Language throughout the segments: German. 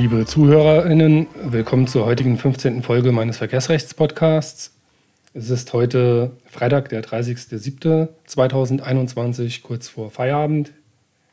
Liebe ZuhörerInnen, willkommen zur heutigen 15. Folge meines Verkehrsrechts-Podcasts. Es ist heute Freitag, der 30.07.2021, kurz vor Feierabend.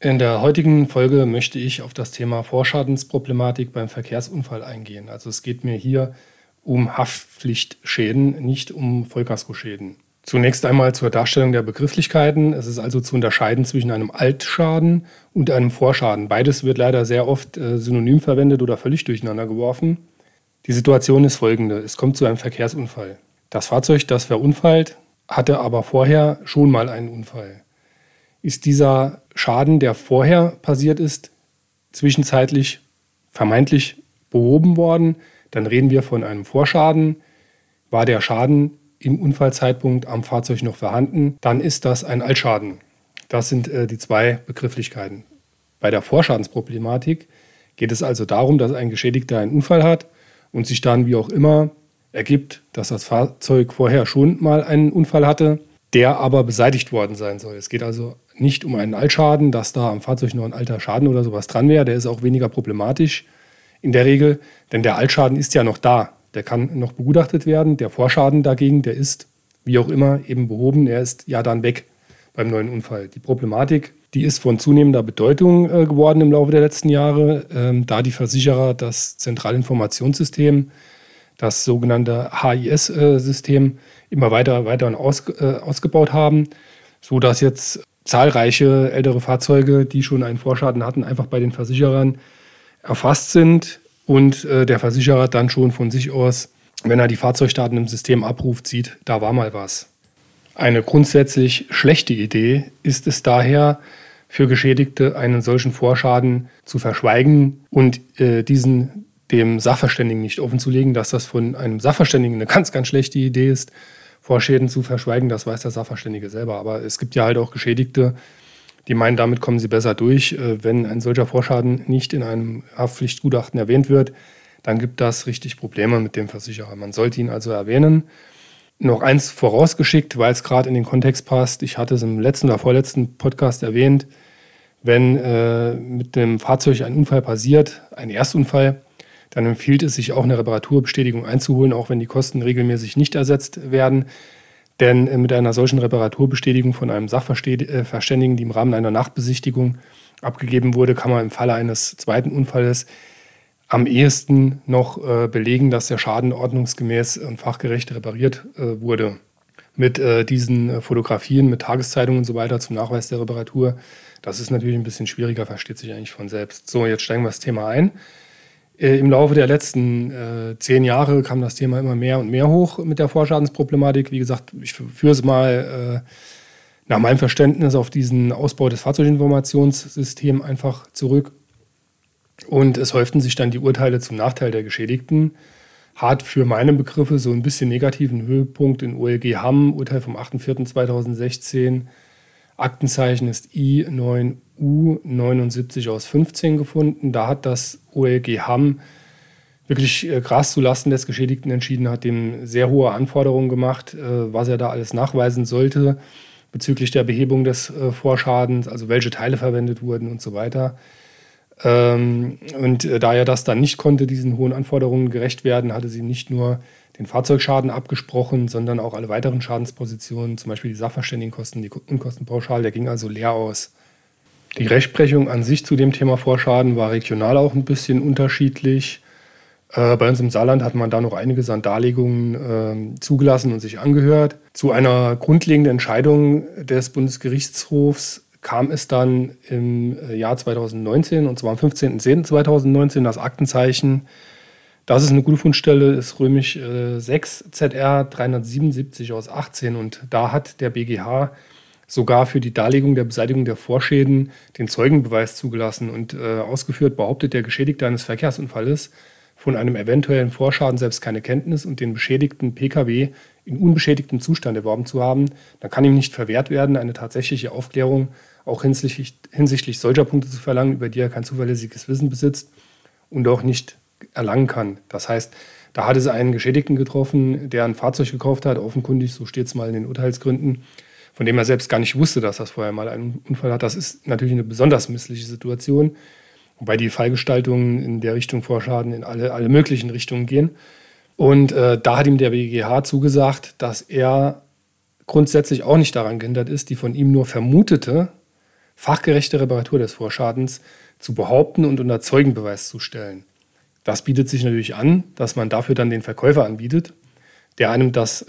In der heutigen Folge möchte ich auf das Thema Vorschadensproblematik beim Verkehrsunfall eingehen. Also es geht mir hier um Haftpflichtschäden, nicht um Vollkaskoschäden. Zunächst einmal zur Darstellung der Begrifflichkeiten. Es ist also zu unterscheiden zwischen einem Altschaden und einem Vorschaden. Beides wird leider sehr oft äh, synonym verwendet oder völlig durcheinander geworfen. Die Situation ist folgende. Es kommt zu einem Verkehrsunfall. Das Fahrzeug, das verunfallt, hatte aber vorher schon mal einen Unfall. Ist dieser Schaden, der vorher passiert ist, zwischenzeitlich vermeintlich behoben worden, dann reden wir von einem Vorschaden. War der Schaden im Unfallzeitpunkt am Fahrzeug noch vorhanden, dann ist das ein Altschaden. Das sind äh, die zwei Begrifflichkeiten. Bei der Vorschadensproblematik geht es also darum, dass ein Geschädigter einen Unfall hat und sich dann wie auch immer ergibt, dass das Fahrzeug vorher schon mal einen Unfall hatte, der aber beseitigt worden sein soll. Es geht also nicht um einen Altschaden, dass da am Fahrzeug noch ein alter Schaden oder sowas dran wäre. Der ist auch weniger problematisch in der Regel, denn der Altschaden ist ja noch da. Der kann noch begutachtet werden. Der Vorschaden dagegen, der ist, wie auch immer, eben behoben. Er ist ja dann weg beim neuen Unfall. Die Problematik, die ist von zunehmender Bedeutung äh, geworden im Laufe der letzten Jahre, ähm, da die Versicherer das Zentralinformationssystem, das sogenannte HIS-System, immer weiter, weiter aus, äh, ausgebaut haben, sodass jetzt zahlreiche ältere Fahrzeuge, die schon einen Vorschaden hatten, einfach bei den Versicherern erfasst sind und äh, der Versicherer dann schon von sich aus, wenn er die Fahrzeugdaten im System abruft, sieht, da war mal was. Eine grundsätzlich schlechte Idee ist es daher, für Geschädigte einen solchen Vorschaden zu verschweigen und äh, diesen dem Sachverständigen nicht offenzulegen, dass das von einem Sachverständigen eine ganz, ganz schlechte Idee ist, Vorschäden zu verschweigen, das weiß der Sachverständige selber. Aber es gibt ja halt auch Geschädigte, die meinen, damit kommen sie besser durch. Äh, wenn ein solcher Vorschaden nicht in einem Haftpflichtgutachten erwähnt wird, dann gibt das richtig Probleme mit dem Versicherer. Man sollte ihn also erwähnen. Noch eins vorausgeschickt, weil es gerade in den Kontext passt. Ich hatte es im letzten oder vorletzten Podcast erwähnt. Wenn äh, mit dem Fahrzeug ein Unfall passiert, ein Erstunfall, dann empfiehlt es sich auch eine Reparaturbestätigung einzuholen, auch wenn die Kosten regelmäßig nicht ersetzt werden. Denn äh, mit einer solchen Reparaturbestätigung von einem Sachverständigen, die im Rahmen einer Nachtbesichtigung abgegeben wurde, kann man im Falle eines zweiten Unfalles am ehesten noch äh, belegen, dass der Schaden ordnungsgemäß und fachgerecht repariert äh, wurde. Mit diesen Fotografien, mit Tageszeitungen und so weiter zum Nachweis der Reparatur, das ist natürlich ein bisschen schwieriger, versteht sich eigentlich von selbst. So, jetzt steigen wir das Thema ein. Äh, Im Laufe der letzten äh, zehn Jahre kam das Thema immer mehr und mehr hoch mit der Vorschadensproblematik. Wie gesagt, ich führe es mal äh, nach meinem Verständnis auf diesen Ausbau des Fahrzeuginformationssystems einfach zurück. Und es häuften sich dann die Urteile zum Nachteil der Geschädigten. Hat für meine Begriffe so ein bisschen negativen Höhepunkt in OLG Hamm, Urteil vom 8.4.2016. Aktenzeichen ist I9 U79 aus 15 gefunden. Da hat das OLG Hamm wirklich äh, Gras zulasten des Geschädigten entschieden, hat dem sehr hohe Anforderungen gemacht, äh, was er da alles nachweisen sollte bezüglich der Behebung des äh, Vorschadens, also welche Teile verwendet wurden und so weiter. Ähm, und da er das dann nicht konnte, diesen hohen Anforderungen gerecht werden, hatte sie nicht nur den Fahrzeugschaden abgesprochen, sondern auch alle weiteren Schadenspositionen, zum Beispiel die Sachverständigenkosten, die Unkostenpauschale, der ging also leer aus. Die Rechtsprechung an sich zu dem Thema Vorschaden war regional auch ein bisschen unterschiedlich. Äh, bei uns im Saarland hat man da noch einiges an Darlegungen äh, zugelassen und sich angehört. Zu einer grundlegenden Entscheidung des Bundesgerichtshofs kam es dann im äh, Jahr 2019, und zwar am 15.10.2019, das Aktenzeichen. Das ist eine Gutfundstelle, ist römisch äh, 6 ZR 377 aus 18 und da hat der BGH sogar für die Darlegung der Beseitigung der Vorschäden den Zeugenbeweis zugelassen und äh, ausgeführt behauptet der Geschädigte eines Verkehrsunfalles von einem eventuellen Vorschaden selbst keine Kenntnis und den beschädigten Pkw in unbeschädigtem Zustand erworben zu haben, dann kann ihm nicht verwehrt werden, eine tatsächliche Aufklärung auch hinsichtlich, hinsichtlich solcher Punkte zu verlangen, über die er kein zuverlässiges Wissen besitzt und auch nicht erlangen kann. Das heißt, da hat es einen Geschädigten getroffen, der ein Fahrzeug gekauft hat, offenkundig, so steht es mal in den Urteilsgründen, von dem er selbst gar nicht wusste, dass das vorher mal einen Unfall hat. Das ist natürlich eine besonders missliche Situation. wobei die Fallgestaltungen in der Richtung Vorschaden in alle, alle möglichen Richtungen gehen. Und äh, da hat ihm der BGH zugesagt, dass er grundsätzlich auch nicht daran gehindert ist, die von ihm nur vermutete fachgerechte Reparatur des Vorschadens zu behaupten und unter Zeugenbeweis zu stellen. Das bietet sich natürlich an, dass man dafür dann den Verkäufer anbietet, der einem das,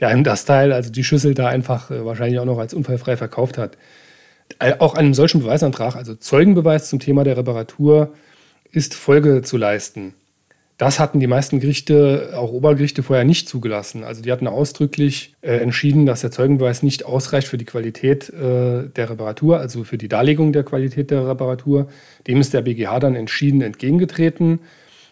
der einem das Teil, also die Schüssel da einfach äh, wahrscheinlich auch noch als unfallfrei verkauft hat. Auch einem solchen Beweisantrag, also Zeugenbeweis zum Thema der Reparatur, ist Folge zu leisten. Das hatten die meisten Gerichte, auch Obergerichte, vorher nicht zugelassen. Also die hatten ausdrücklich äh, entschieden, dass der Zeugenbeweis nicht ausreicht für die Qualität äh, der Reparatur, also für die Darlegung der Qualität der Reparatur. Dem ist der BGH dann entschieden entgegengetreten.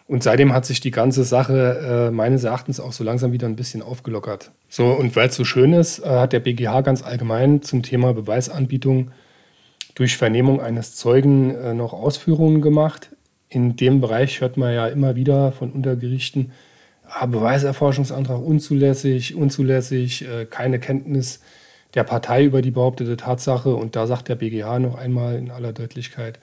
Und seitdem hat sich die ganze Sache äh, meines Erachtens auch so langsam wieder ein bisschen aufgelockert. So, und weil es so schön ist, äh, hat der BGH ganz allgemein zum Thema Beweisanbietung durch Vernehmung eines Zeugen äh, noch Ausführungen gemacht in dem Bereich hört man ja immer wieder von Untergerichten, ah, Beweiserforschungsantrag unzulässig, unzulässig, äh, keine Kenntnis der Partei über die behauptete Tatsache. Und da sagt der BGH noch einmal in aller Deutlichkeit,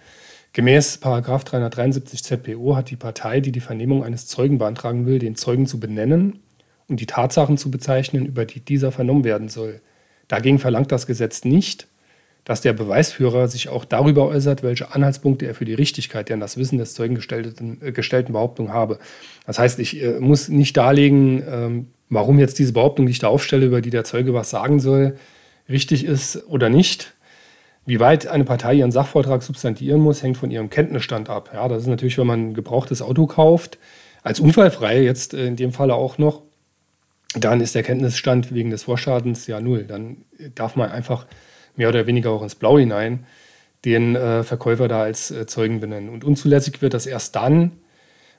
gemäß 373 ZPO hat die Partei, die die Vernehmung eines Zeugen beantragen will, den Zeugen zu benennen und die Tatsachen zu bezeichnen, über die dieser vernommen werden soll. Dagegen verlangt das Gesetz nicht, dass der Beweisführer sich auch darüber äußert, welche Anhaltspunkte er für die Richtigkeit der an das Wissen des Zeugen gestellten, äh, gestellten Behauptung habe. Das heißt, ich äh, muss nicht darlegen, ähm, warum jetzt diese Behauptung, die ich da aufstelle, über die der Zeuge was sagen soll, richtig ist oder nicht. Wie weit eine Partei ihren Sachvortrag substantiieren muss, hängt von ihrem Kenntnisstand ab. Ja, das ist natürlich, wenn man ein gebrauchtes Auto kauft, als unfallfrei jetzt äh, in dem Falle auch noch, dann ist der Kenntnisstand wegen des Vorschadens ja null. Dann darf man einfach mehr oder weniger auch ins Blau hinein, den äh, Verkäufer da als äh, Zeugen benennen. Und unzulässig wird das erst dann,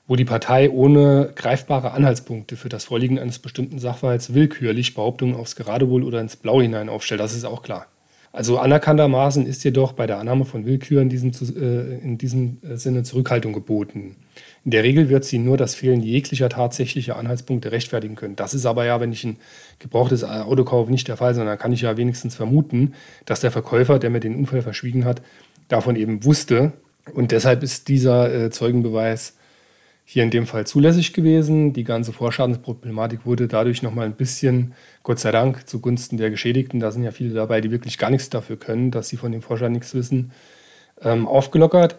wo die Partei ohne greifbare Anhaltspunkte für das Vorliegen eines bestimmten Sachverhalts willkürlich Behauptungen aufs Geradewohl oder ins Blau hinein aufstellt. Das ist auch klar. Also anerkanntermaßen ist jedoch bei der Annahme von Willkür in diesem, äh, in diesem äh, Sinne Zurückhaltung geboten. In der Regel wird sie nur das Fehlen jeglicher tatsächlicher Anhaltspunkte rechtfertigen können. Das ist aber ja, wenn ich ein gebrauchtes Auto kaufe, nicht der Fall, sondern kann ich ja wenigstens vermuten, dass der Verkäufer, der mir den Unfall verschwiegen hat, davon eben wusste. Und deshalb ist dieser äh, Zeugenbeweis hier in dem Fall zulässig gewesen. Die ganze Vorschadensproblematik wurde dadurch nochmal ein bisschen, Gott sei Dank, zugunsten der Geschädigten, da sind ja viele dabei, die wirklich gar nichts dafür können, dass sie von dem Vorschaden nichts wissen, ähm, aufgelockert.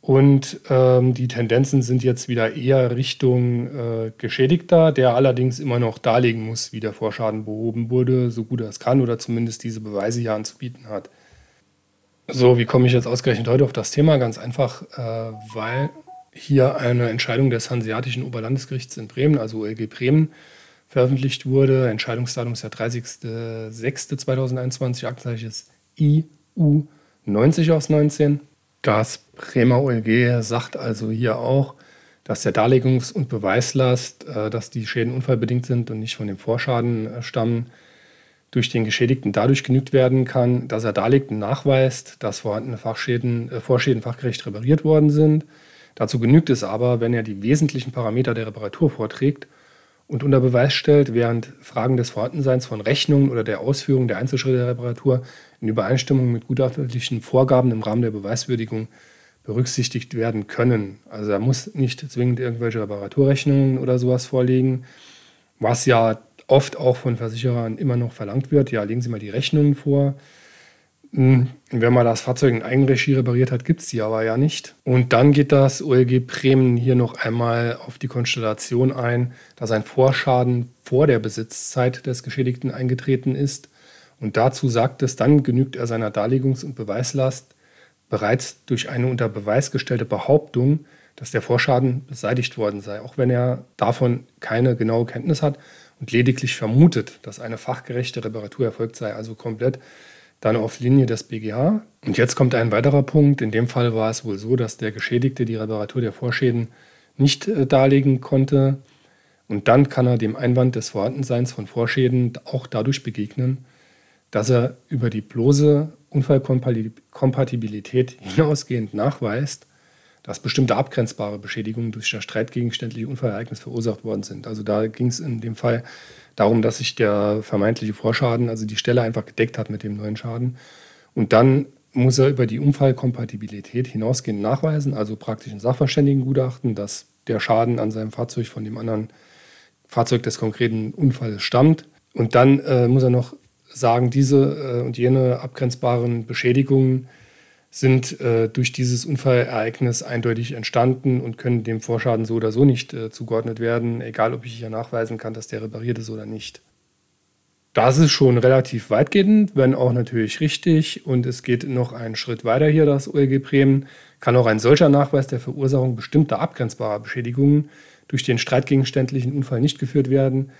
Und ähm, die Tendenzen sind jetzt wieder eher Richtung äh, Geschädigter, der allerdings immer noch darlegen muss, wie der Vorschaden behoben wurde, so gut er es kann oder zumindest diese Beweise hier anzubieten hat. So, wie komme ich jetzt ausgerechnet heute auf das Thema? Ganz einfach, äh, weil hier eine Entscheidung des Hanseatischen Oberlandesgerichts in Bremen, also OLG Bremen, veröffentlicht wurde. Entscheidungsdatum ist der 30.06.2021, Aktenzeichen ist IU 90 aus 19. Das Bremer OLG sagt also hier auch, dass der Darlegungs- und Beweislast, äh, dass die Schäden unfallbedingt sind und nicht von dem Vorschaden äh, stammen, durch den Geschädigten dadurch genügt werden kann, dass er darlegt und nachweist, dass vorhandene Fachschäden, äh, Vorschäden fachgerecht repariert worden sind Dazu genügt es aber, wenn er die wesentlichen Parameter der Reparatur vorträgt und unter Beweis stellt, während Fragen des Vorhandenseins von Rechnungen oder der Ausführung der Einzelschritte der Reparatur in Übereinstimmung mit gutachterlichen Vorgaben im Rahmen der Beweiswürdigung berücksichtigt werden können. Also er muss nicht zwingend irgendwelche Reparaturrechnungen oder sowas vorlegen, was ja oft auch von Versicherern immer noch verlangt wird. Ja, legen Sie mal die Rechnungen vor. Hm, wenn man das Fahrzeug in Eigenregie repariert hat, gibt es die aber ja nicht. Und dann geht das OLG Bremen hier noch einmal auf die Konstellation ein, dass ein Vorschaden vor der Besitzzeit des Geschädigten eingetreten ist. Und dazu sagt es, dann genügt er seiner Darlegungs- und Beweislast bereits durch eine unter Beweis gestellte Behauptung, dass der Vorschaden beseitigt worden sei, auch wenn er davon keine genaue Kenntnis hat und lediglich vermutet, dass eine fachgerechte Reparatur erfolgt sei, also komplett dann auf Linie des BGH. Und jetzt kommt ein weiterer Punkt. In dem Fall war es wohl so, dass der Geschädigte die Reparatur der Vorschäden nicht äh, darlegen konnte. Und dann kann er dem Einwand des Vorhandenseins von Vorschäden auch dadurch begegnen, dass er über die bloße Unfallkompatibilität hinausgehend nachweist, dass bestimmte abgrenzbare Beschädigungen durch das streitgegenständliche Unfallereignis verursacht worden sind. Also da ging es in dem Fall darum, dass sich der vermeintliche Vorschaden, also die Stelle einfach gedeckt hat mit dem neuen Schaden. Und dann muss er über die Unfallkompatibilität hinausgehend nachweisen, also praktisch ein Sachverständigengutachten, dass der Schaden an seinem Fahrzeug von dem anderen Fahrzeug des konkreten Unfalls stammt. Und dann äh, muss er noch sagen, diese äh, und jene abgrenzbaren Beschädigungen sind äh, durch dieses Unfallereignis eindeutig entstanden und können dem Vorschaden so oder so nicht äh, zugeordnet werden, egal ob ich hier nachweisen kann, dass der repariert ist oder nicht. Das ist schon relativ weitgehend, wenn auch natürlich richtig. Und es geht noch einen Schritt weiter hier, das OLG Bremen. Kann auch ein solcher Nachweis der Verursachung bestimmter abgrenzbarer Beschädigungen durch den streitgegenständlichen Unfall nicht geführt werden,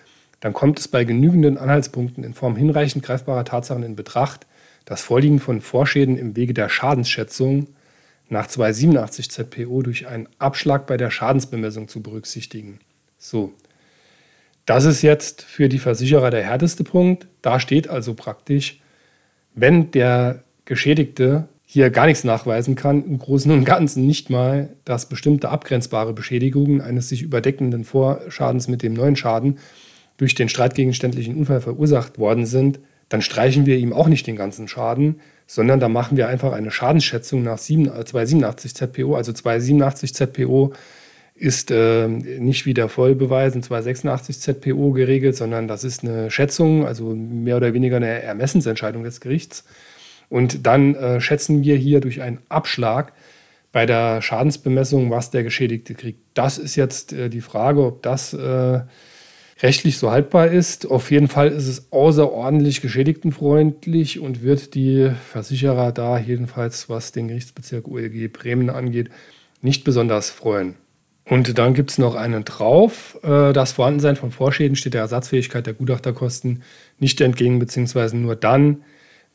dann kommt es bei genügenden Anhaltspunkten in Form hinreichend greifbarer Tatsachen in Betracht, das Vorliegen von Vorschäden im Wege der Schadensschätzung nach 287 ZPO durch einen Abschlag bei der Schadensbemessung zu berücksichtigen. So, das ist jetzt für die Versicherer der härteste Punkt. Da steht also praktisch, wenn der Geschädigte hier gar nichts nachweisen kann, im Großen und Ganzen nicht mal, dass bestimmte abgrenzbare Beschädigungen eines sich überdeckenden Vorschadens mit dem neuen Schaden durch den streitgegenständlichen Unfall verursacht worden sind, dann streichen wir ihm auch nicht den ganzen Schaden, sondern da machen wir einfach eine Schadensschätzung nach 287 ZPO. Also 287 ZPO ist äh, nicht wie der Vollbeweis in 286 ZPO geregelt, sondern das ist eine Schätzung, also mehr oder weniger eine Ermessensentscheidung des Gerichts. Und dann äh, schätzen wir hier durch einen Abschlag bei der Schadensbemessung, was der Geschädigte kriegt. Das ist jetzt äh, die Frage, ob das äh, rechtlich so haltbar ist. Auf jeden Fall ist es außerordentlich geschädigtenfreundlich und wird die Versicherer da jedenfalls, was den Gerichtsbezirk OLG Bremen angeht, nicht besonders freuen. Und dann gibt es noch einen drauf. Äh, das Vorhandensein von Vorschäden steht der Ersatzfähigkeit der Gutachterkosten nicht entgegen, beziehungsweise nur dann,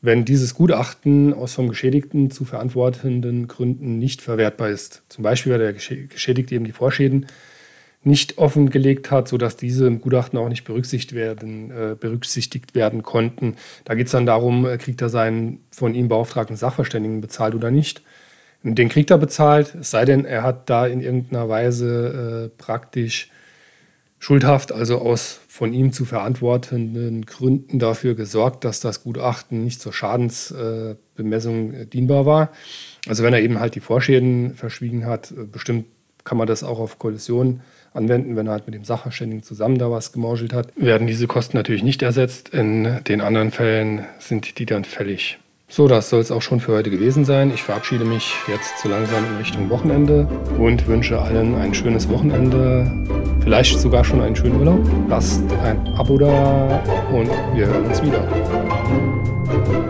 wenn dieses Gutachten aus vom Geschädigten zu verantwortenden Gründen nicht verwertbar ist. Zum Beispiel, weil der Geschädigte eben die Vorschäden nicht offengelegt hat, sodass diese im Gutachten auch nicht berücksichtigt werden, äh, berücksichtigt werden konnten. Da geht es dann darum, äh, kriegt er seinen von ihm beauftragten Sachverständigen bezahlt oder nicht. Den kriegt er bezahlt, es sei denn, er hat da in irgendeiner Weise äh, praktisch schuldhaft, also aus von ihm zu verantwortenden Gründen dafür gesorgt, dass das Gutachten nicht zur Schadensbemessung äh, dienbar war. Also wenn er eben halt die Vorschäden verschwiegen hat, äh, bestimmt kann man das auch auf Kollision anwenden, wenn er halt mit dem Sachverständigen zusammen da was gemauschelt hat. Werden diese Kosten natürlich nicht ersetzt. In den anderen Fällen sind die dann fällig. So, das soll es auch schon für heute gewesen sein. Ich verabschiede mich jetzt so langsam in Richtung Wochenende und wünsche allen ein schönes Wochenende, vielleicht sogar schon einen schönen Urlaub. Lasst ein Abo da und wir hören uns wieder.